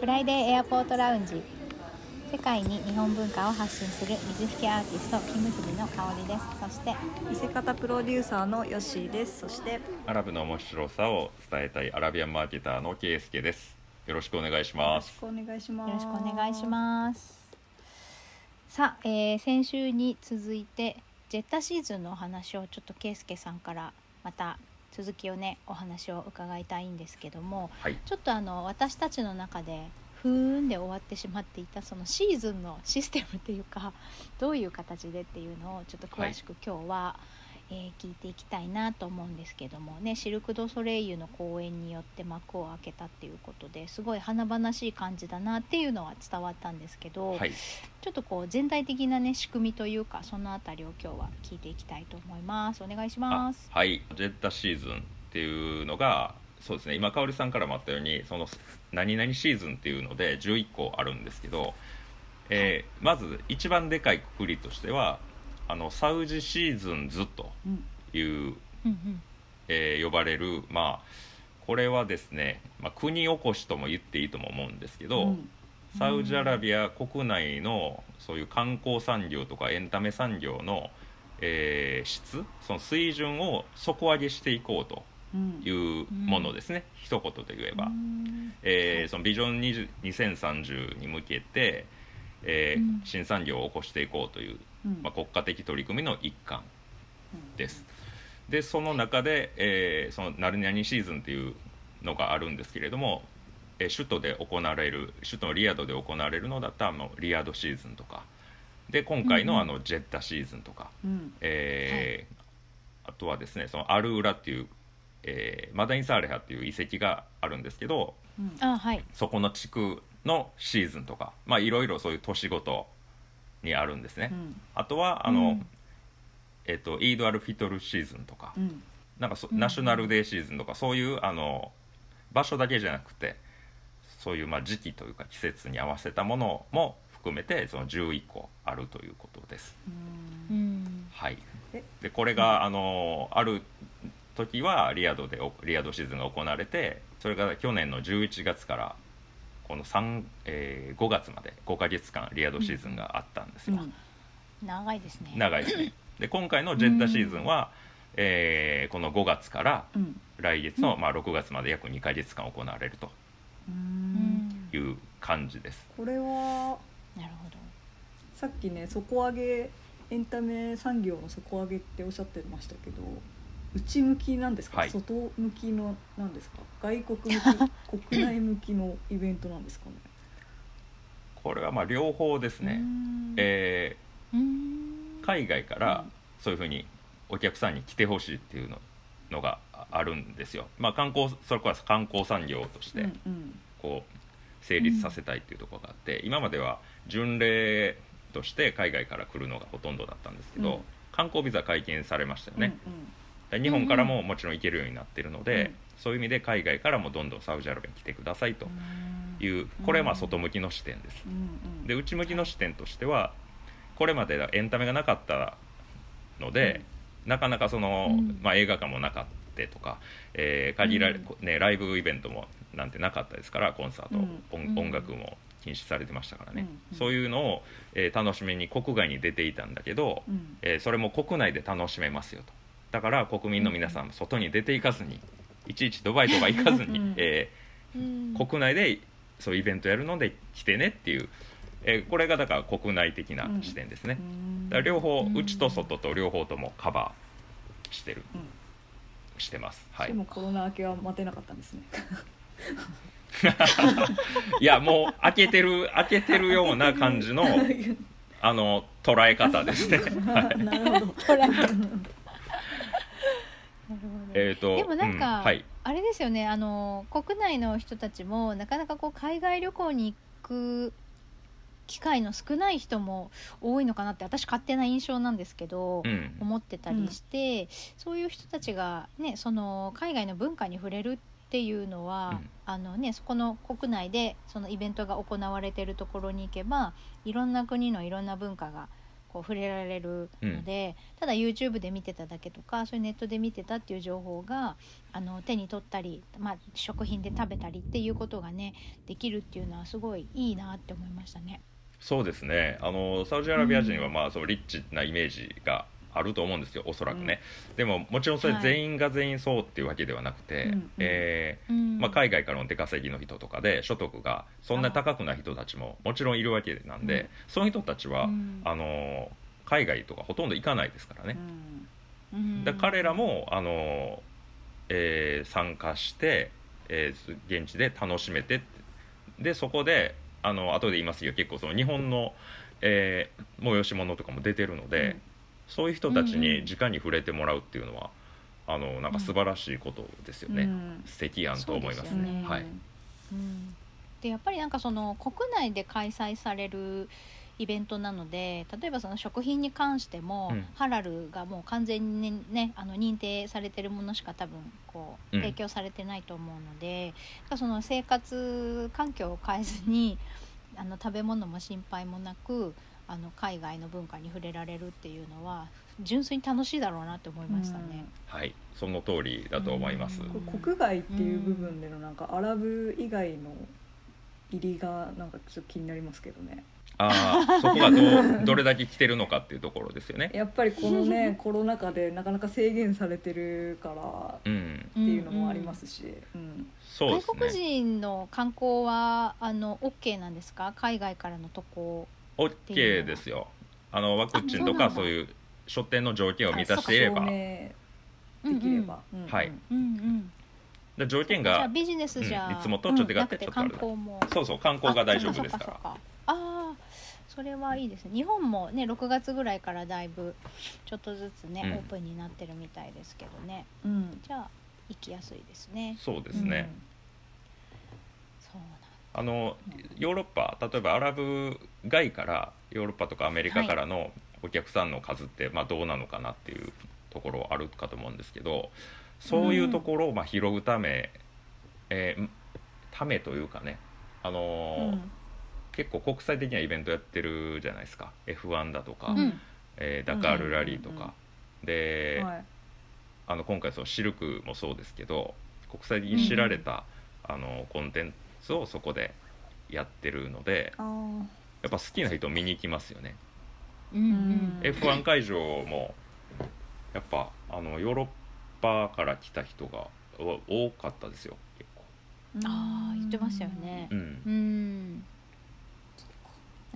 フライデーエアポートラウンジ世界に日本文化を発信する水引アーティスト木結びの香りです。そして見せ方プロデューサーのヨッシーです。そしてアラブの面白さを伝えたいアラビアンマーケターのケイスケです。よろしくお願いしよます。ろしくお願いします。よろしくお願いします。さあ、えー先週に続いてジェッタシーズンのお話をちょっとケイスケさんからまた続きをねお話を伺いたいんですけどもはい。ちょっとあの私たちの中でふーんで終わってしまっていたそのシーズンのシステムっていうかどういう形でっていうのをちょっと詳しく今日は、えー聞いていきたいなと思うんですけどもねシルク・ドゥ・ソレイユの公演によって幕を開けたっていうことですごい華々しい感じだなっていうのは伝わったんですけど、はい。ちょっとこう全体的なね仕組みというかそのあたりを今日は聞いていきたいと思います。お願いしあます。はい。ジェッタシーズンっていうのがそうですね。今香織さんからもあったようにその何々シーズンっていうので11個あるんですけど、えーまず一番でかいくくりとしてはあのサウジシーズンズとうんいう、うん。うんえー呼ばれるまあこれはですね、まあ、国おこしとも言っていいとも思うんですけど、うん。サウジアラビア国内のそういう観光産業とかエンタメ産業の、えー質その水準を底上げしていこうとうん。いうものですね、一言で言えば、うん。えーそのビジョン20 2030に向けて、えーうん。新産業を起こしていこうという、うん。まあ、国家的取り組みの一環です。でその中で、えーそのナルニャニシーズンっていうのがあるんですけれども、えー首都で行われる首都のリヤドで行われるのだったらあのリヤドシーズンとか。で今回の,、あのジェッタシーズンとか、うん。えーあとはですねそのアルウラっていう、えーマダインサーレハっていう遺跡があるんですけどうん。あはい。そこの地区のシーズンとかまあいろいろそういう年ごとにあるんですね、うん。あとはあの、うん。えっとイード・アル・フィトルシーズンとか、うん。なんかそうん。ナショナルデーシーズンとかそういうあの場所だけじゃなくてそういうまあ時期というか季節に合わせたものも含めてその11個あるということです。はい。え、でこれが、あのある時はリヤドでおリヤドシーズンが行われてそれが去年の11月からこの3、えー5月まで5ヶ月間リヤドシーズンがあったんですよ。うん。長いですね。長いですね。で今回のジェッタシーズンは、えーこの5月からうん。来月の、まあ、6月まで約2ヶ月間行われるという感じです。これはなるほど。さっきね底上げエンタメ産業の底上げっておっしゃってましたけど内向きなんですか、はい。外向きのなんですか？外国向き国内向きのイベントなんですかね？これはまあ両方ですね、えうん。ー海外からそういうふうにお客さんに来てほしいっていうののがああるんですよ。まあ、観光それこそ観光産業としてうんうん。こう成立させたいっていうところがあって、今までは巡礼として海外から来るのがほとんどだったんですけど、うん。観光ビザ解禁されましたよね。うんで日本からももちろん行けるようになってるので、うん。そういう意味で海外からもどんどんサウジアラビアに来てくださいとうん。いうこれはまあ外向きの視点です。うんうんで内向きの視点としてはこれまでエンタメがなかったので、なかなかその、うん。まあ、映画館もなかったとか、えー限られうん。ね、ライブイベントもなんてなかったですからコンサート、うん。音楽も禁止されてましたからね、うん。そういうのを、えー楽しみに国外に出ていたんだけど、うん。えーそれも国内で楽しめますよとだから国民の皆さんも外に出ていかずにいちいちドバイとか行かずに、うん。えうん。ー国内でそういうイベントやるので来てねっていう、えーこれがだから国内的な視点ですね、うん。だから両方うん内と外と両方ともカバーしてるうん。してます。はい。でもコロナ明けは待てなかったんですね。いやもう開けてる開けてるような感じの あの捉え方ですね。なるほど。トライなるほどえっとでもなんかうんはい。あれですよねあの国内の人たちもなかなかこう海外旅行に行く機会の少ない人も多いのかなって私勝手な印象なんですけど、うん。思ってたりして、そういう人たちがねその海外の文化に触れるっていうのは、うん。あのねそこの国内でそのイベントが行われているところに行けばいろんな国のいろんな文化がこう触れられるので、ただ YouTube で見てただけとかそういうネットで見てたっていう情報があの手に取ったり、まあ、食品で食べたりっていうことがねできるっていうのはすごいいいなって思いましたね。そうですねあのサウジアラビア人はまあそのリッチなイメージがあると思うんですよおそらくね、でももちろんそれ全員が全員そうっていうわけではなくて、うんえーうん。まあ、海外からの出稼ぎの人とかで所得がそんなに高くない人たちももちろんいるわけなんで、うん。そういう人たちは、うん。あの海外とかほとんど行かないですからね、うん。で彼らもあの、えー参加して、えー現地で楽しめてでそこであの後で言いますよ。結構その日本の、えー催し物とかも出てるので、うんそういう人たちうんうん。に直に触れてもらうっていうのは、あのなんか素晴らしいことですよね、うん。素敵やんと思いますね。ね。はい、うん。でやっぱりなんかその国内で開催されるイベントなので例えばその食品に関しても、うん。ハラルがもう完全にねあの認定されてるものしか多分こううん。提供されてないと思うので、その生活環境を変えずにあの食べ物も心配もなくあの海外の文化に触れられるっていうのは純粋に楽しいだろうなって思いましたね。はい、その通りだと思います、うん。国外っていう部分でのなんかアラブ以外の入りがなんかちょっと気になりますけどね。ああ そこがどうどれだけ来てるのかっていうところですよね。やっぱりこのね コロナ禍でなかなか制限されてるからうん。っていうのもありますし、うん。そうです外国ね人の観光はあの OK なんですか？海外からの渡航 OK ですよ。あのワクチンとかそういう出店の条件を満たしていれば。できれば、うんうん。はい。うんうん。で条件がじゃあビジネスじゃ、うんいつもとちょっと違ってちょっとあそうそう観光が大丈夫ですから。あああそれはいいですね。日本もね6月ぐらいからだいぶちょっとずつね、うん。オープンになってるみたいですけどね。うん。じゃあ行きやすいですね。そうですね、あのヨーロッパ例えばアラブ外からヨーロッパとかアメリカからのお客さんの数って、まあ、どうなのかなっていうところあるかと思うんですけどそういうところをまあ拾うため、えーためというかねあのーうん。結構国際的なイベントやってるじゃないですか。F1 だとか、うん。うんえーダカールラリーとか、うんうんで、はい。あの今回そのシルクもそうですけど国際的に知られた、あのコンテンツをそこでやってるのでやっぱ好きな人見に行きますよね、うんうん。F1 会場もやっぱあのヨーロッパから来た人がお多かったですよ結構。ああ言ってましたよね。うん。うん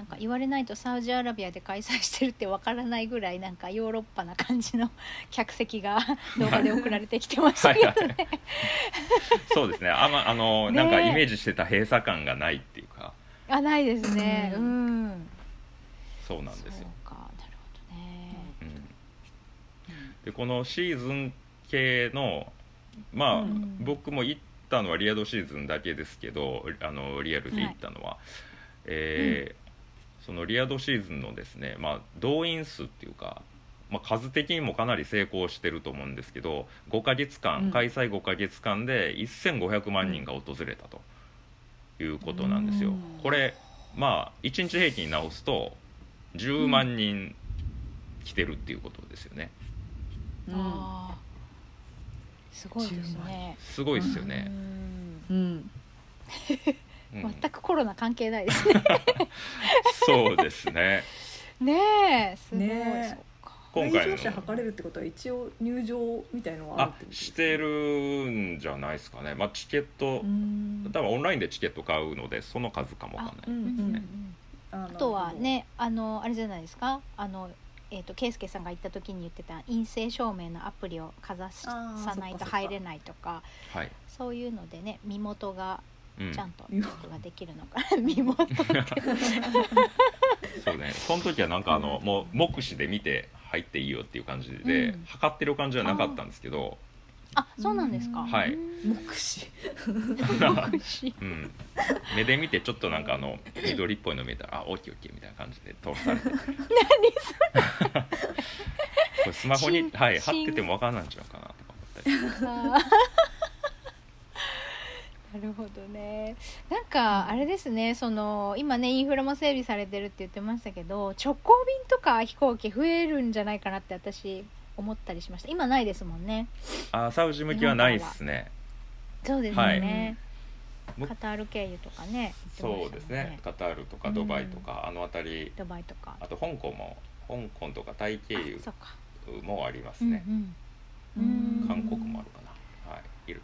なんか言われないとサウジアラビアで開催してるってわからないぐらいなんかヨーロッパな感じの 客席が動画で送られてきてましたはいはい。けどね。そうですね。あ,、まあのね。なんかイメージしてた閉鎖感がないっていうか。あないですね。う。うん。そうなんですよ。なるほどね。うん。でこのシーズン系のまあ、うん僕も行ったのはリアドシーズンだけですけどあのリアルで行ったのは、えーそのリアドシーズンのですね、まあ、動員数っていうか、まあ、数的にもかなり成功してると思うんですけど5ヶ月間、うん開催5ヶ月間で1500万人が訪れたということなんですよ。うんこれまあ1日平均に直すと10万人来てるっていうことですよね。うんああすごいですね。すごいですよね。うん 全くコロナ関係ないですね。そうですね。ねえすごい。ね今回の来場者測れるってことは一応入場みたいのはあるあってしてるんじゃないですかね。まあチケットうん多分オンラインでチケット買うのでその数かもわかんない。うんうんうんうんああとはねあのあれじゃないですか？あのえー、と圭介さんが言った時に言ってた陰性証明のアプリをかざさないと入れないとかはい。そういうのでね身元がうん。ちゃんとうんチェックができるのかな、身元そうね。その時はなんかあの、もう目視で見て入っていいよっていう感じで、うん。測ってる感じはなかったんですけど、あそうなんですか、はい。うん。目視。目視。うん、目で見てちょっとなんかあの緑っぽいの見えたらあオッケーオッケーみたいな感じで通されて これスマホに、新はい、新貼ってても分かんないんちゃうかなとか思ったりほどね。なんかあれですねその今ねインフラも整備されてるって言ってましたけど直行便とか飛行機増えるんじゃないかなって私思ったりしました。今ないですもんね。あサウジ向きはないですね。そうですよね、むカタール経由とかねそうですね。カタールとかドバイとか、あの辺り。ドバイとか。あと香港も香港とかタイ経由もありますうんね、うん。うん。韓国もあるかな。はい。いる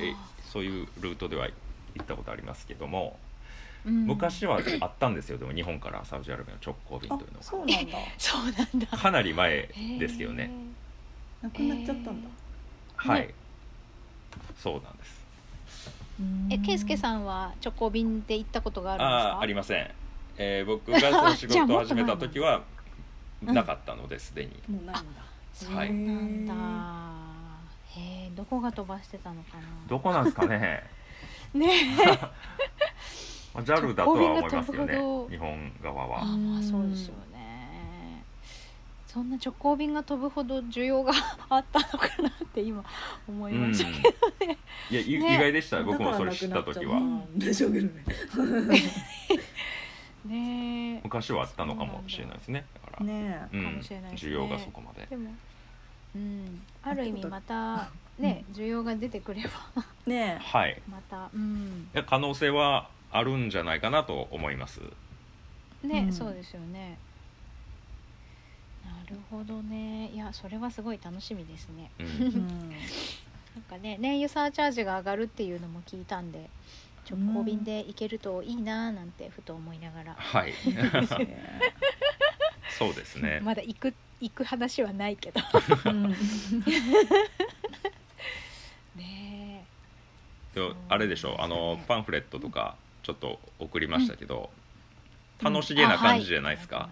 えそういうルートでは行ったことありますけども、うん。昔はあったんですよ。でも日本からサウジアラビアの直行便あというのそうなんだ。そうなんだ。がかなり前ですけどねなくなっちゃったんだ。はい、ねそうなんです。えケイスケさんは直行便で行ったことがあるんですか？ありません、えー 僕がその仕事を始めた時はうんなかったのですでに、もうないんだ。そうはいなんだどこが飛ばしてたのかな。どこなんですかね。ねまあ JAL だとは思いますけど直行便が飛ぶね日本側あはまあそうですよね。そんな直行便が飛ぶほど需要があったのかなって今思いましたけど、いやいね。意外でした。僕もそれ知った時は。でしょうけどねねえ。昔はあったのかもしれないですね。だから、ねうん。かもしれないですね。需要がそこまで。でもうん。ある意味またね需要が出てくれば。え。ねはい。また。うん。いや可能性はあるんじゃないかなと思います。ね、うん。そうですよね。なるほどね。いやそれはすごい楽しみですね。うん。なんかね燃油サーチャージが上がるっていうのも聞いたんで直行便で行けるといいなーなんてふと思いながら、はい。ですねそうですね。まだ行く行く話はないけど。うんねでもあれでしょうあのパンフレットとかちょっと送りましたけど、楽しげな感じじゃないですか？あは、い。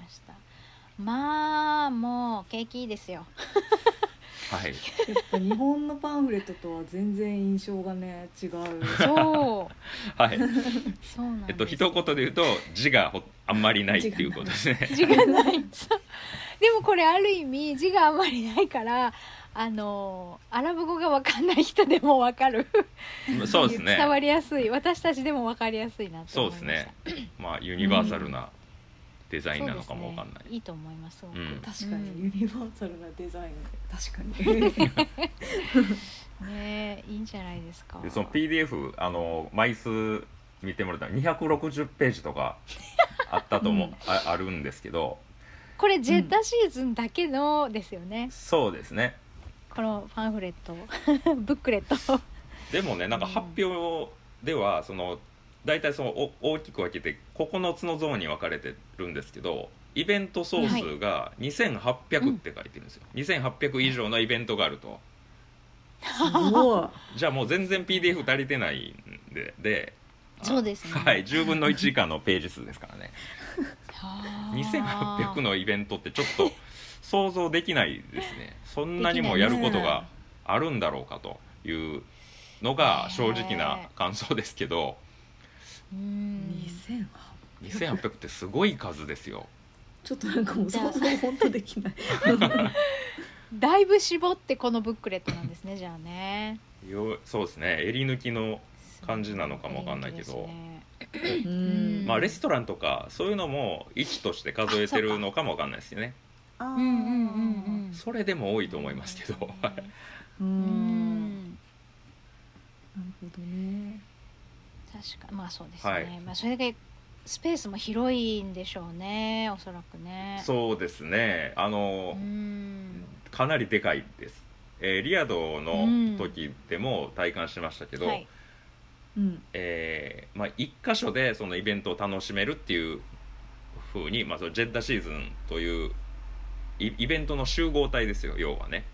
ままあもう景気いいですよ。はい。やっぱ日本のパンフレットとは全然印象がね違う。そう。はい。そうなんえっと一言で言うと字がほあんまりないっていうことですね。字がない。でもこれある意味字があんまりないからあのアラブ語が分かんない人でも分かる。そうですね。伝わりやすい。私たちでも分かりやすいなとそう思いでますした。ね。まあユニバーサルなデザインなのかもわかんない、そうですね。いいと思いますうん。確かに。うん。ユニバーサルなデザイン。で確かに。ねいいんじゃないですか。でその PDF あの枚数見てもらったら260ページとかあったと思う、うん。ああるんですけど。これジェッタシーズンだけのですよね、そうですねこのパンフレット。ブックレット。でもねなんか発表ではその大体そのお大きく分けて9つのゾーンに分かれてるんですけどイベント総数が2800って書いてるんですよ、2800以上のイベントがあると。すごい。じゃあもう全然 PDF 足りてないんででそうですね。はい10分の1以下のページ数ですからね。はあ。2800のイベントってちょっと想像できないですね。そんなにもやることがあるんだろうかというのが正直な感想ですけど。うん。2800 2800ってすごい数ですよ。ちょっとなんかもう想像本当できない。だいぶ絞ってこのブックレットなんですねじゃあね。よそうですね。襟抜きの感じなのかもわかんないけど。まあレストランとかそういうのも1として数えてるのかもわかんないですよねうんうんうんうん。それでも多いと思いますけど。ううん。んなるほどね。確かまあそうですね、はい。まあそれだけスペースも広いんでしょうね。おそらくね。そうですね。あのうん。かなりでかいです、えーリアドうん。の時でも体感しましたけど、はい。うん。えーまあ、一箇所でそのイベントを楽しめるっていう風に、まあ、そのジェッダシーズンというイイベントの集合体ですよ要はね、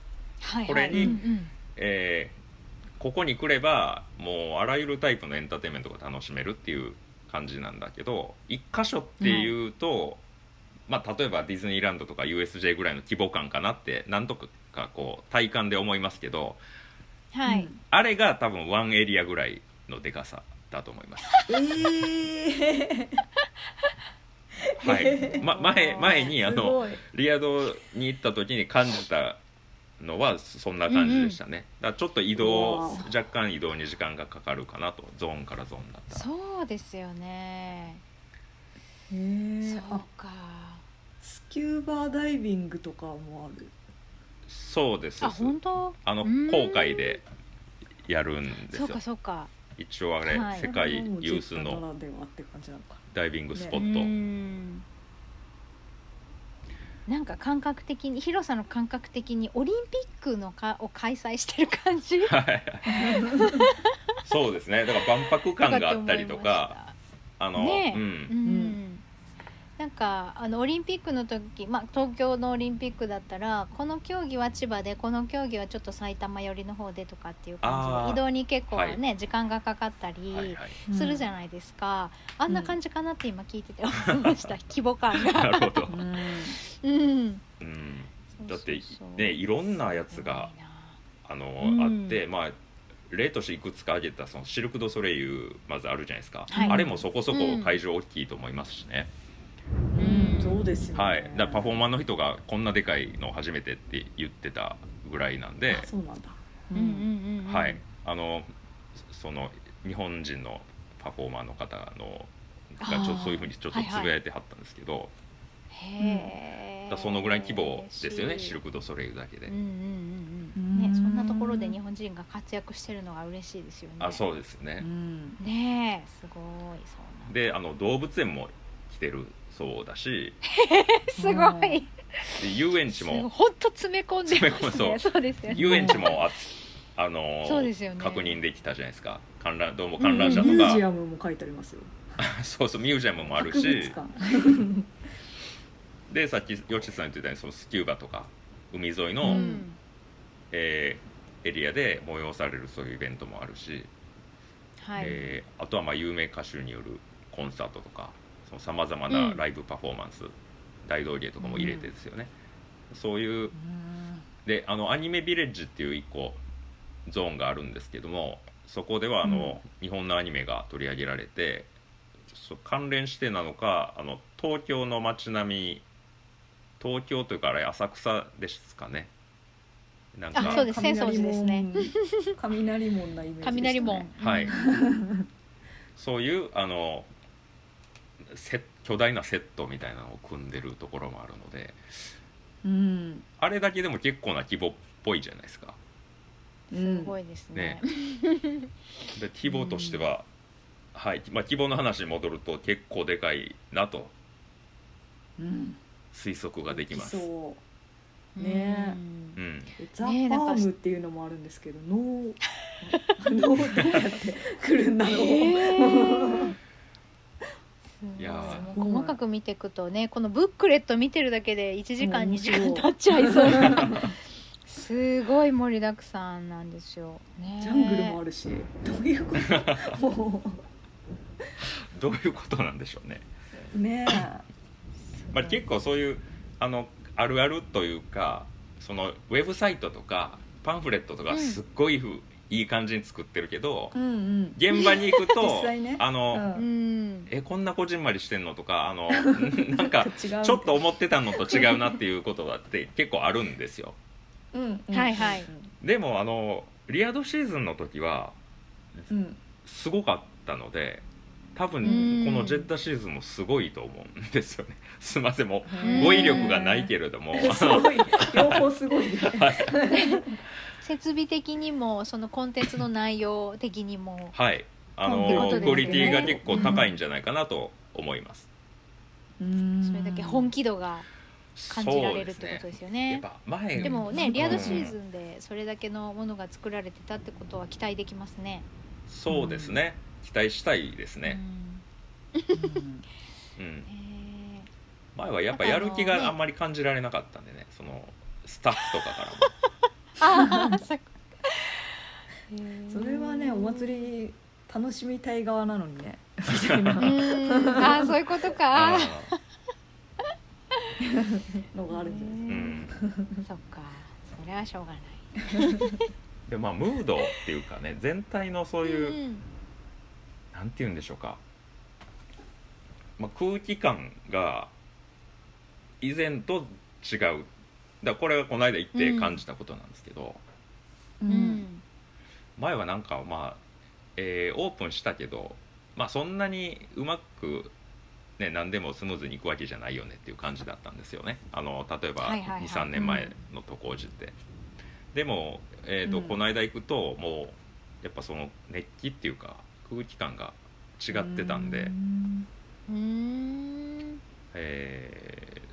はいはい。これにうんうん。えーここに来ればもうあらゆるタイプのエンターテインメントが楽しめるっていう感じなんだけど一箇所っていうと、まあ、例えばディズニーランドとか USJ ぐらいの規模感かなってなんとかこう体感で思いますけどはい、うんあれが多分ワンエリアぐらいのでかさだと思います。えはい、ま、前 前にあのリアドに行った時に感じたのはそんな感じでしたね、だからちょっと移動若干移動に時間がかかるかなとゾーンからゾーンだった。らそうですよね。へえそうあか。スキューバダイビングとかもある。そうです。あ本当？あのうん。航海でやるんですよ。そうかそうか一応あれ、はい。世界有数のダイビングスポうット、ん。なんか感覚的に広さの感覚的にオリンピックのかを開催してる感じ？はい。そうですね。だから万博感があったりとかあの、ね。えうん。うん、なんかあのオリンピックの時、まあ、東京のオリンピックだったらこの競技は千葉でこの競技はちょっと埼玉寄りの方でとかっていう感じで移動に結構ね、はい。時間がかかったりするじゃんないですか、あんな感じかなって今聞いてて思いました 規模感なが。るほど、うん。うん、うん、だってねいろんなやつがあの、うん。あってまあ例としていくつか挙げたそのシルク・ドゥ・ソレイユまずあるじゃないですか、はい。あれもそこそこうん。会場大きいと思いますしね、ですよね。はい、だからパフォーマーの人がこんなでかいの初めてって言ってたぐらいなんで。あ、そうなんだ。うんうんうんうん。はい、あのその日本人のパフォーマーの方のがちょそういうふうにちょっとはいはいつぶやいてはったんですけど、へえだからそのぐらい規模ですよね。シルク・ドゥ・ソレイユだけで、うんうんうんうん。うん。ねそんなところで日本人が活躍してるのが嬉しいですよね。あそうですよね。う、ん。ねえすごいそうなんだ。であの動物園も来てるそうだし。すごい。で遊園地も。ほんと詰め込んでます詰め込むねそうですよね。遊園地もああのそうですよね。確認できたじゃないですか。観覧どうも観覧車ミュージとアムも書いてありますよ。か、そうそうミュージアムもあるし。館。でさっき吉瀬さん言ってたようにそのスキューバとか海沿いの、うん。えーエリアで催されるそういうイベントもあるし、はい、えーあとはまあ有名歌手によるコンサートとかさまざまなライブパフォーマンス、大道芸とかも入れてですよね、そういうであのアニメビレッジっていう一個ゾーンがあるんですけどもそこではあの、日本のアニメが取り上げられて関連してなのかあの東京の街並み東京というかあれ浅草ですかね。なんかあそうです。浅草寺ですね。雷門なイメージね。雷門、はい。うんそういうあのセ巨大なセットみたいなのを組んでるところもあるのでうん。あれだけでも結構な規模っぽいじゃないですか。うん。すごいですね。で規模としては、はい、まあ、規模の話に戻ると結構でかいなと。うん。推測ができます。そう。ねうん。うん、ザ・ファねえなんかームっていうのもあるんですけど脳脳どうやって来るんだろう、へーいや細かく見ていくとねこのブックレット見てるだけで1時間うん2時間経っちゃいそう。すごい盛りだくさんなんですよ、ね、ジャングルもあるしどういうこと？もどういうことなんでしょうね。うねまあ、結構そういうあのあるあるというかそのウェブサイトとかパンフレットとかうん。すっごいふ、いい感じに作ってるけどえ、うんうん。現場に行くと 実際ね。あの、うん。うん。えこんなこじんまりしてんのとかあの なんかちょっと思ってたのと違うなっていうことだって結構あるんですよ。うんうんはいはい。でもあのリアドシーズンの時はうんすごかったので多分うん。このジェッタシーズンもすごいと思うんですよね。すいませんもう語彙力がないけれども。すごい。両方すごいね設備的にもそのコンテンツの内容的にもはい。あということですね。のクオリティが結構高いんじゃないかなと思います、それだけ本気度が感じられるってことですよやっね。ぱ前でもねリアドシーズンでそれだけのものが作られてたってことは期待できますね。そうですね。期待したいですね、うん。うん。へ 前はやっぱやる気があんまり感じられなかったんでねそのスタッフとかからも。ーあーそっか。それはねお祭り楽しみたい側なのにね。みたいな。あーそういうことか。あのがあるんじゃないですか。ーうん。そっか。それはしょうがない。でまあムードっていうかね全体のそういう、ん。なんて言うんでしょうか、まあ、空気感が以前と違うだこれがこの間行って感じたことなんですけど、ううん。ん前はなんかまあ、えーオープンしたけどまあそんなにうまくね何でもスムーズにいくわけじゃないよねっていう感じだったんですよね。あの例えばはいはいはい。23年前の渡航時って、でも、えーとうん。この間行くともうやっぱその熱気っていうか空気感が違ってたんで、うん。えー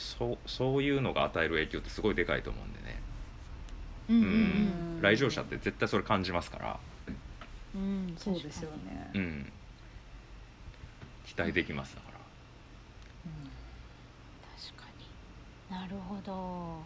そうそういうのが与える影響ってすごいでかいと思うんでね、うんううん。ん。来場者って絶対それ感じますから、うんうんそうですよね、うん、期待できますだから。確かに。なるほど。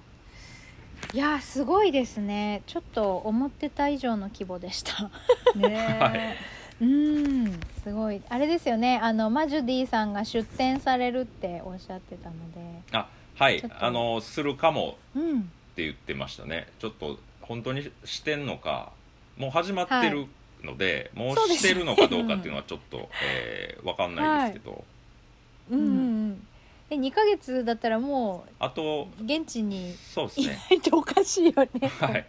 いやすごいですね。ちょっと思ってた以上の規模でした。うんねはいうんすごい。あれですよね。あのマジュディさんが出展されるっておっしゃってたので。あはい。あのするかもうん。って言ってましたね。ちょっと本当にしてんのかもう始まってるので、もうそうしてるのかどうかっていうのはちょっと、えー、分かんないですけど、うんうんうん。で2ヶ月だったらもあとう現地にいそうですね。ないとおかしいよね。はい。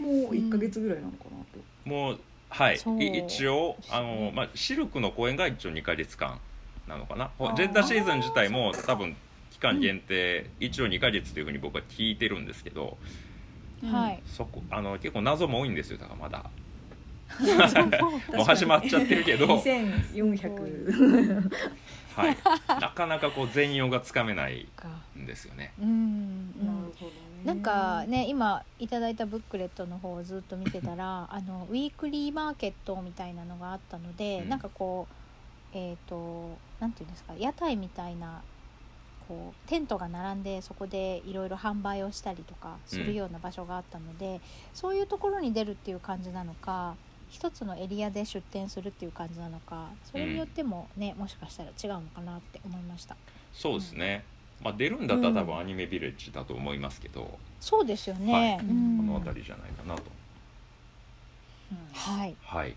もう一ヶ月ぐらいなのかなと、もうはい。そう。い一応あの、ねまあ、シルクの公演が一応2ヶ月間なのかな？あー。ジェッタシーズン自体も多分期間限定、一応2ヶ月というふうに僕は聞いてるんですけどはい。そこあの結構謎も多いんですよだからまだ。もう始まっちゃってるけど、2400 はい、なかなかこう全容がつかめないかんですよね。うん。うん。なるほどね。なんかね今いただいたブックレットの方をずっと見てたらあのウィークリーマーケットみたいなのがあったので、うん。なんかこうえっ、となんていうんですか屋台みたいなこうテントが並んでそこでいろいろ販売をしたりとかするような場所があったので、そういうところに出るっていう感じなのか一つのエリアで出店するっていう感じなのかそれによってもね、もしかしたら違うのかなって思いました。そうですね。まあ出るんだったら多分うんアニメビレッジだと思いますけど、そうですよね、はい。うん。この辺りじゃないかなと。はい。はい。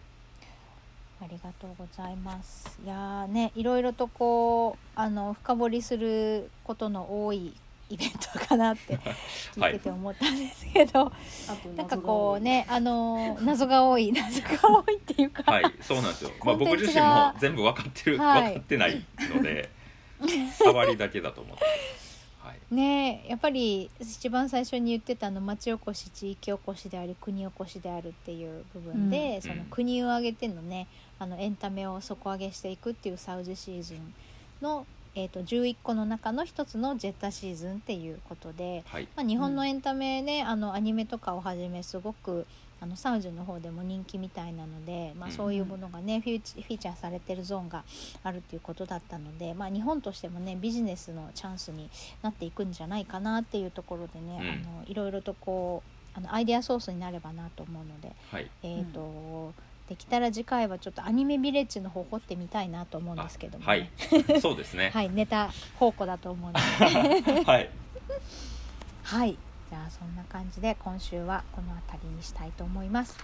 ありがとうございます。いやーね、いろいろとこうあの深掘りすることの多いイベントかなって聞いてて思ったんですけど、あとなんかこうね、あの謎が多い謎が多いっていうか、はい、そうなんですよ。まあ僕自身もが全部分かってる、はい分かってないので、触りだけだと思って。はい。ねやっぱり一番最初に言ってたあの町おこし地域おこしであり国おこしであるっていう部分で、うんその国を挙げてのねあのエンタメを底上げしていくっていうサウジシーズンの、えー、と11個の中の一つのジェッタシーズンっていうことで、はい。まあ、日本のエンタメね、あのアニメとかをはじめすごくあのサウジの方でも人気みたいなので、まあ、うんそういうものがね、フィーチフィーチャーされてるゾーンがあるっていうことだったので、まあ、日本としてもねビジネスのチャンスになっていくんじゃないかなっていうところでね、うんあのいろいろとこうあのアイデアソースになればなと思うので、はい。えーとできたら次回はちょっとアニメビレッジの方掘ってみたいなと思うんですけども、はねい。そうですね。はい、ネタ宝庫だと思うので。はい。はい、じゃあそんな感じで今週はこの辺りにしたいと思います。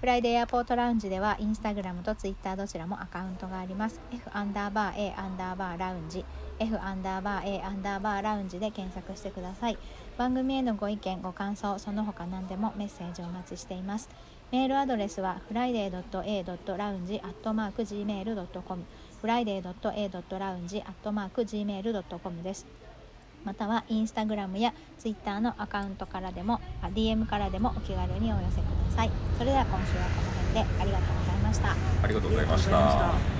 フライデーエアポートラウンジではインスタグラムとツイッターどちらもアカウントがあります。F アンダーバー A アンダーバーラウンジ F アンダーバー A アンダーバーラウンジで検索してください。番組へのご意見ご感想その他何でもメッセージをお待ちしています。メールアドレスは friday.a.lounge.gmail.com friday.a.lounge.gmail.com です。またはインスタグラムやツイッターのアカウントからでも DM からでもお気軽にお寄せくださいそれでは今週はこの辺でありがとうございましたありがとうございました。